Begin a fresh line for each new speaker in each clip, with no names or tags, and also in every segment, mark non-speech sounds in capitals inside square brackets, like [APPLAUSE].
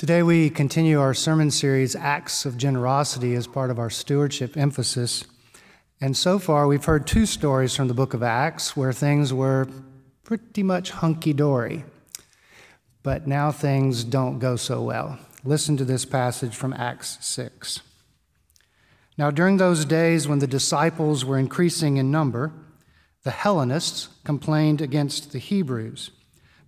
Today, we continue our sermon series, Acts of Generosity, as part of our stewardship emphasis. And so far, we've heard two stories from the book of Acts where things were pretty much hunky dory. But now things don't go so well. Listen to this passage from Acts 6. Now, during those days when the disciples were increasing in number, the Hellenists complained against the Hebrews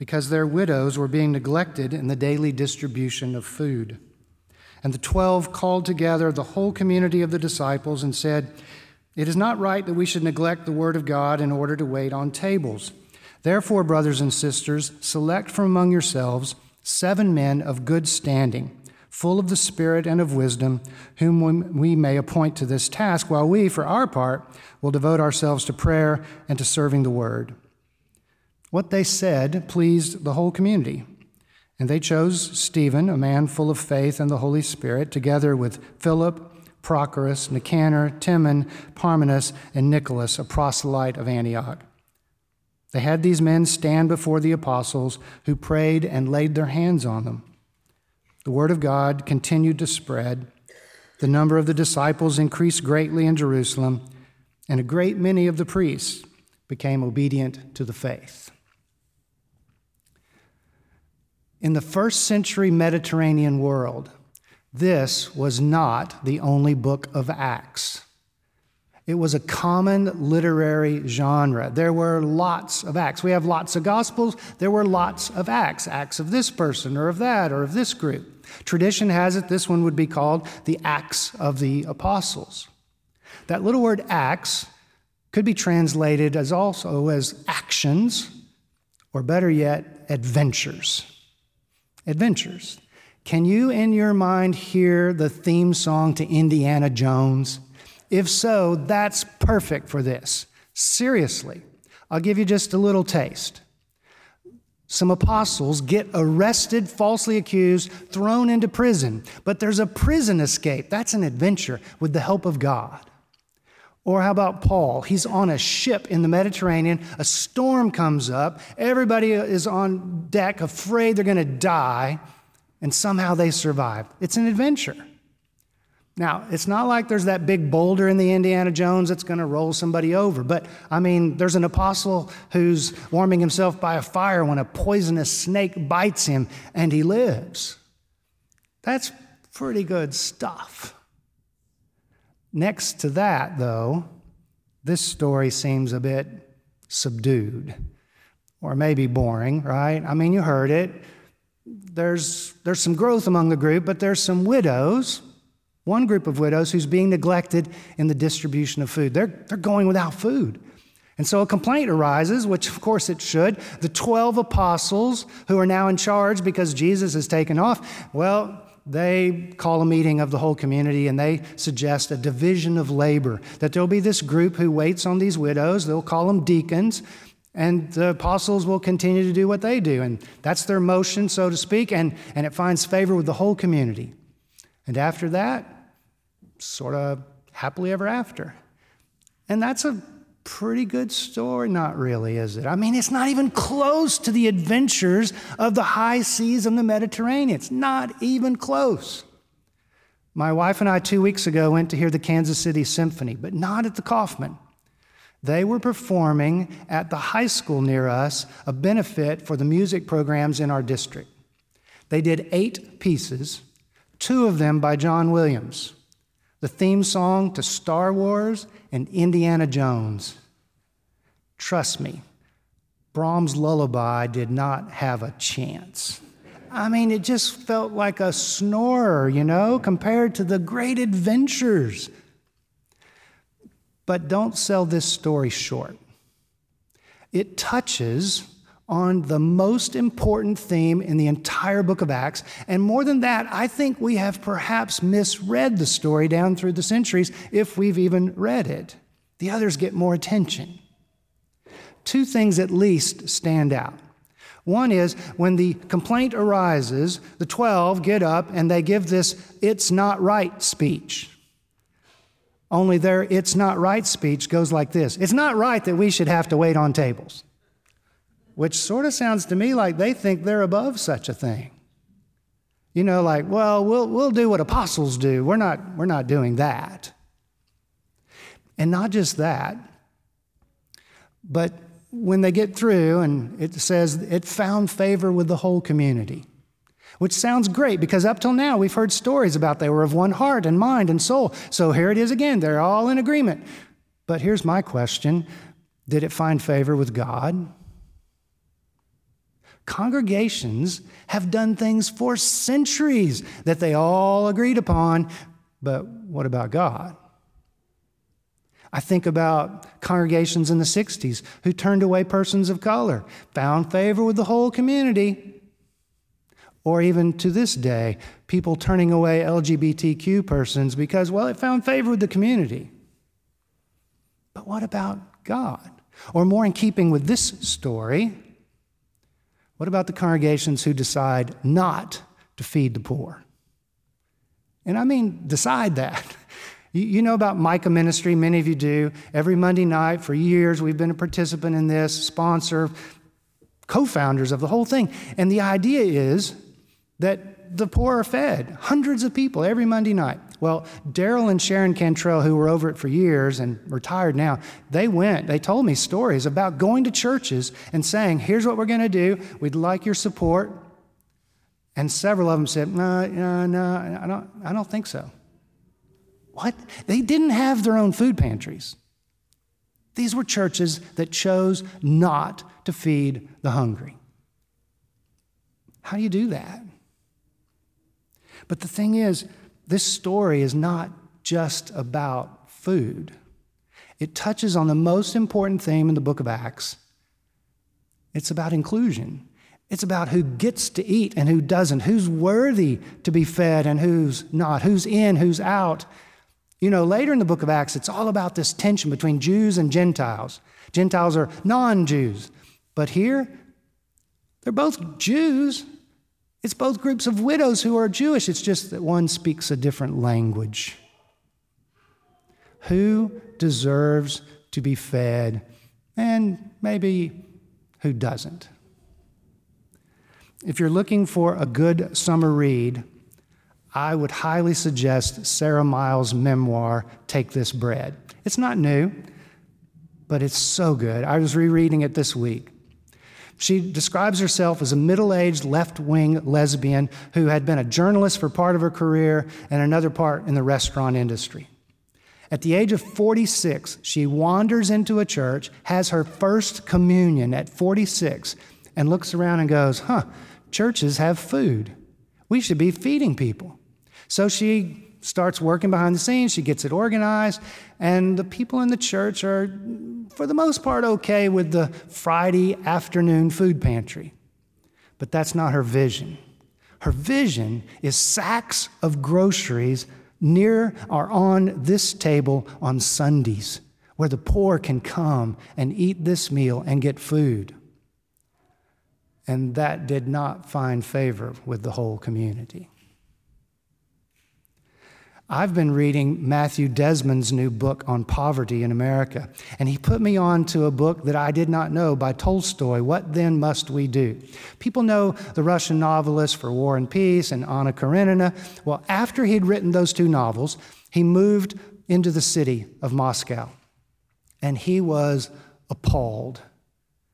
because their widows were being neglected in the daily distribution of food. And the twelve called together the whole community of the disciples and said, It is not right that we should neglect the word of God in order to wait on tables. Therefore, brothers and sisters, select from among yourselves seven men of good standing, full of the Spirit and of wisdom, whom we may appoint to this task, while we, for our part, will devote ourselves to prayer and to serving the word. What they said pleased the whole community. And they chose Stephen, a man full of faith and the Holy Spirit, together with Philip, Prochorus, Nicanor, Timon, Parmenas, and Nicholas, a proselyte of Antioch. They had these men stand before the apostles, who prayed and laid their hands on them. The word of God continued to spread. The number of the disciples increased greatly in Jerusalem, and a great many of the priests became obedient to the faith. In the first century Mediterranean world, this was not the only book of Acts. It was a common literary genre. There were lots of acts. We have lots of gospels. There were lots of acts acts of this person or of that or of this group. Tradition has it this one would be called the Acts of the Apostles. That little word acts could be translated as also as actions, or better yet, adventures adventures. Can you, in your mind, hear the theme song to Indiana Jones? If so, that's perfect for this. Seriously, I'll give you just a little taste. Some apostles get arrested, falsely accused, thrown into prison, but there's a prison escape. That's an adventure with the help of God. Or how about Paul? He's on a ship in the Mediterranean. A storm comes up. Everybody is on deck, afraid they're going to die, and somehow they survive. It's an adventure. Now, it's not like there's that big boulder in the Indiana Jones that's going to roll somebody over, but I mean, there's an apostle who's warming himself by a fire when a poisonous snake bites him and he lives. That's pretty good stuff. Next to that, though, this story seems a bit subdued or maybe boring, right? I mean, you heard it. There's, there's some growth among the group, but there's some widows, one group of widows who's being neglected in the distribution of food. They're, they're going without food. And so a complaint arises, which of course it should. The 12 apostles who are now in charge because Jesus has taken off, well, they call a meeting of the whole community and they suggest a division of labor. That there'll be this group who waits on these widows, they'll call them deacons, and the apostles will continue to do what they do. And that's their motion, so to speak, and, and it finds favor with the whole community. And after that, sort of happily ever after. And that's a pretty good story. Not really, is it? I mean, it's not even close to the adventures of the high seas of the Mediterranean. It's not even close. My wife and I, two weeks ago, went to hear the Kansas City Symphony, but not at the Kauffman. They were performing at the high school near us a benefit for the music programs in our district. They did eight pieces, two of them by John Williams the theme song to Star Wars and Indiana Jones. Trust me, Brahms' lullaby did not have a chance. I mean, it just felt like a snorer, you know, compared to the great adventures. But don't sell this story short. It touches on the most important theme in the entire book of Acts. And more than that, I think we have perhaps misread the story down through the centuries if we've even read it. The others get more attention. Two things at least stand out. One is when the complaint arises, the 12 get up and they give this it's not right speech. Only their it's not right speech goes like this It's not right that we should have to wait on tables which sort of sounds to me like they think they're above such a thing. You know, like, well, we'll, we'll do what apostles do. We're not, we're not doing that. And not just that, but when they get through, and it says it found favor with the whole community, which sounds great because up till now we've heard stories about they were of one heart and mind and soul. So here it is again. They're all in agreement. But here's my question Did it find favor with God? Congregations have done things for centuries that they all agreed upon, but what about God? I think about congregations in the 60s who turned away persons of color, found favor with the whole community. Or even to this day, people turning away LGBTQ persons because, well, it found favor with the community. But what about God? Or more in keeping with this story, what about the congregations who decide not to feed the poor? And I mean, decide that. [LAUGHS] You, know about Micah Ministry, many of you do. Every Monday night for years, we've been a participant in this, sponsor, co founders of the whole thing. And the idea is that the poor are fed, hundreds of people every Monday night. Well, Daryl and Sharon Cantrell, who were over it for years and retired now, they went, they told me stories about going to churches and saying, Here's what we're going to do. We'd like your support. And several of them said, No, no, no, I don't, I don't think so. What? They didn't have their own food pantries. These were churches that chose not to feed the hungry. How do you do that? But the thing is, this story is not just about food. It touches on the most important theme in the book of Acts. It's about inclusion. It's about who gets to eat and who doesn't, who's worthy to be fed and who's not, who's in, who's out. You know, later in the book of Acts, it's all about this tension between Jews and Gentiles. Gentiles are non Jews. But here, they're both Jews. It's both groups of widows who are Jewish. It's just that one speaks a different language. Who deserves to be fed, and maybe who doesn't? If you're looking for a good summer read, I would highly suggest Sara Miles' memoir, Take This Bread. It's not new, but it's so good. I was rereading it this week. She describes herself as a middle aged left wing lesbian who had been a journalist for part of her career and another part in the restaurant industry. At the age of 46, she wanders into a church, has her first communion at 46, and looks around and goes, Huh, churches have food. We should be feeding people. So she starts working behind the scenes, she gets it organized, and the people in the church are, for the most part, okay with the Friday afternoon food pantry. But that's not her vision. Her vision is sacks of groceries near or on this table on Sundays, where the poor can come and eat this meal and get food. And that did not find favor with the whole community. I've been reading Matthew Desmond's new book on poverty in America, and he put me on to a book that I did not know by Tolstoy, What Then Must We Do? People know the Russian novelist for War and Peace and Anna Karenina. Well, after he'd written those two novels, he moved into the city of Moscow, and he was appalled.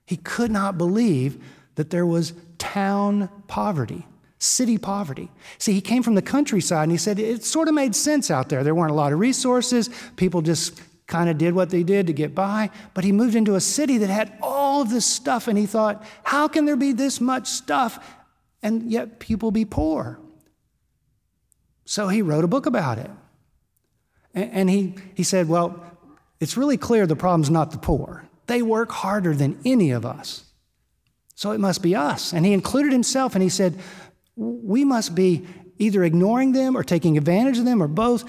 He could not believe that there was town poverty city poverty. See, he came from the countryside and he said it sort of made sense out there. There weren't a lot of resources, people just kind of did what they did to get by. But he moved into a city that had all of this stuff and he thought, how can there be this much stuff and yet people be poor? So he wrote a book about it. And he, he said, well, it's really clear the problem's not the poor. They work harder than any of us. So it must be us. And he included himself and he said, we must be either ignoring them or taking advantage of them or both.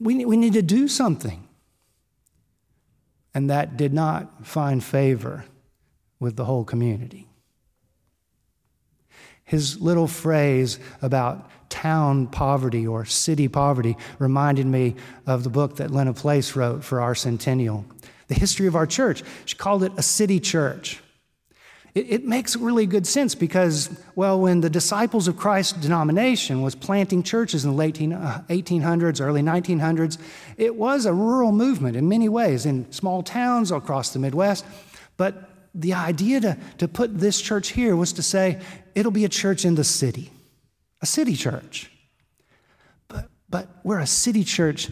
We, we need to do something. And that did not find favor with the whole community. His little phrase about town poverty or city poverty reminded me of the book that Lena Place wrote for our centennial, The History of Our Church. She called it a city church. It, it, makes really good sense because, well, when the Disciples of Christ denomination was planting churches in the late 1800s, uh, early 1900s, it was a rural movement in many ways in small towns across the Midwest. But the idea to, to put this church here was to say it'll be a church in the city, a city church. But, but we're a city church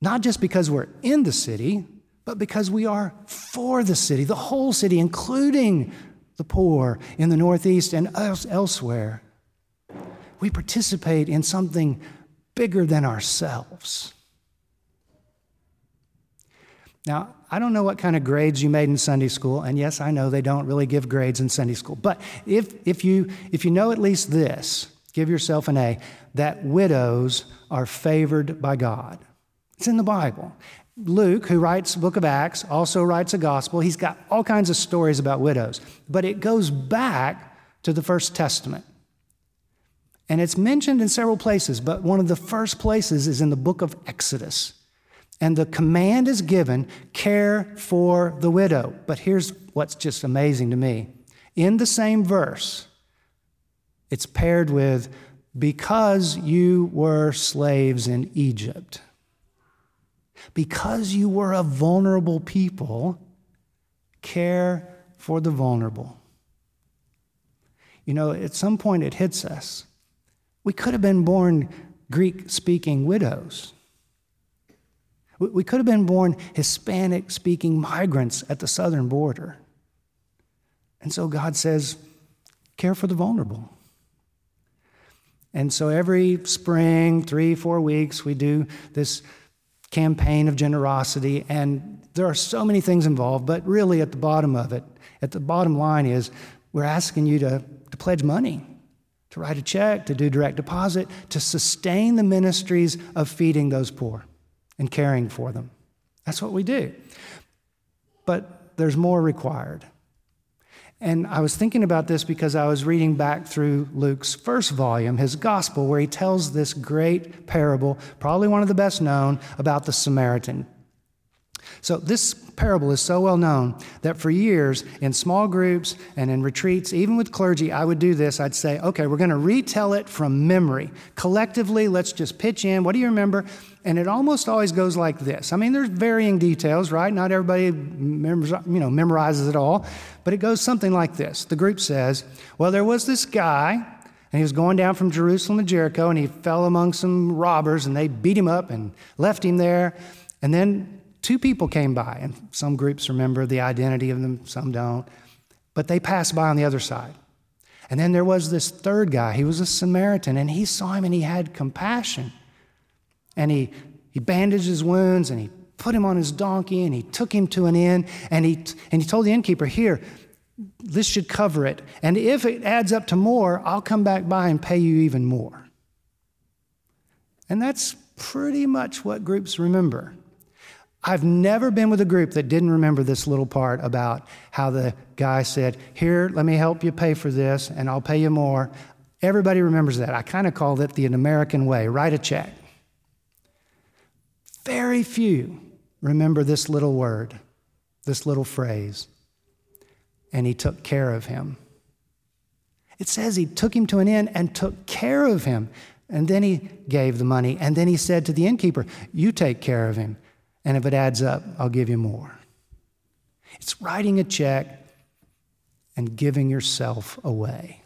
not just because we're in the city, but because we are for the city, the whole city, including the poor in the Northeast and elsewhere. We participate in something bigger than ourselves. Now, I don't know what kind of grades you made in Sunday school, and yes, I know they don't really give grades in Sunday school. But if, if, you, if you know at least this, give yourself an A, that widows are favored by God. It's in the Bible. Luke, who writes the book of Acts, also writes a gospel. He's got all kinds of stories about widows, but it goes back to the First Testament. And it's mentioned in several places, but one of the first places is in the book of Exodus. And the command is given care for the widow. But here's what's just amazing to me in the same verse, it's paired with because you were slaves in Egypt because you were a vulnerable people, care for the vulnerable. You know, at some point it hits us. We could have been born Greek speaking widows. We could have been born Hispanic speaking migrants at the southern border. And so God says, care for the vulnerable. And so every spring, three, four weeks, we do this campaign of generosity. And there are so many things involved, but really at the bottom of it, at the bottom line is we're asking you to, to pledge money, to write a check, to do direct deposit, to sustain the ministries of feeding those poor and caring for them. That's what we do. But there's more required. And I was thinking about this because I was reading back through Luke's first volume, his gospel, where he tells this great parable, probably one of the best known, about the Samaritan. So, this parable is so well known that for years, in small groups and in retreats, even with clergy, I would do this. I'd say, okay, we're going to retell it from memory. Collectively, let's just pitch in. What do you remember? And it almost always goes like this. I mean, there's varying details, right? Not everybody you know, memorizes it all, but it goes something like this. The group says, Well, there was this guy, and he was going down from Jerusalem to Jericho, and he fell among some robbers, and they beat him up and left him there. And then two people came by, and some groups remember the identity of them, some don't, but they passed by on the other side. And then there was this third guy. He was a Samaritan, and he saw him and he had compassion. And he, he bandaged his wounds and he put him on his donkey and he took him to an inn and he, and he told the innkeeper, Here, this should cover it. And if it adds up to more, I'll come back by and pay you even more. And that's pretty much what groups remember. I've never been with a group that didn't remember this little part about how the guy said, Here, let me help you pay for this, and I'll pay you more. Everybody remembers that. I kind of call it the American way write a check. Very few remember this little word, this little phrase. And he took care of him. It says he took him to an inn and took care of him. And then he gave the money. And then he said to the innkeeper, You take care of him. And if it adds up, I'll give you more. It's writing a check and giving yourself away.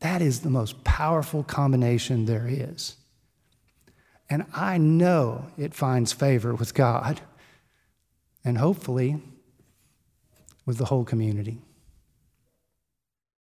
That is the most powerful combination there is. And I know it finds favor with God and hopefully with the whole community.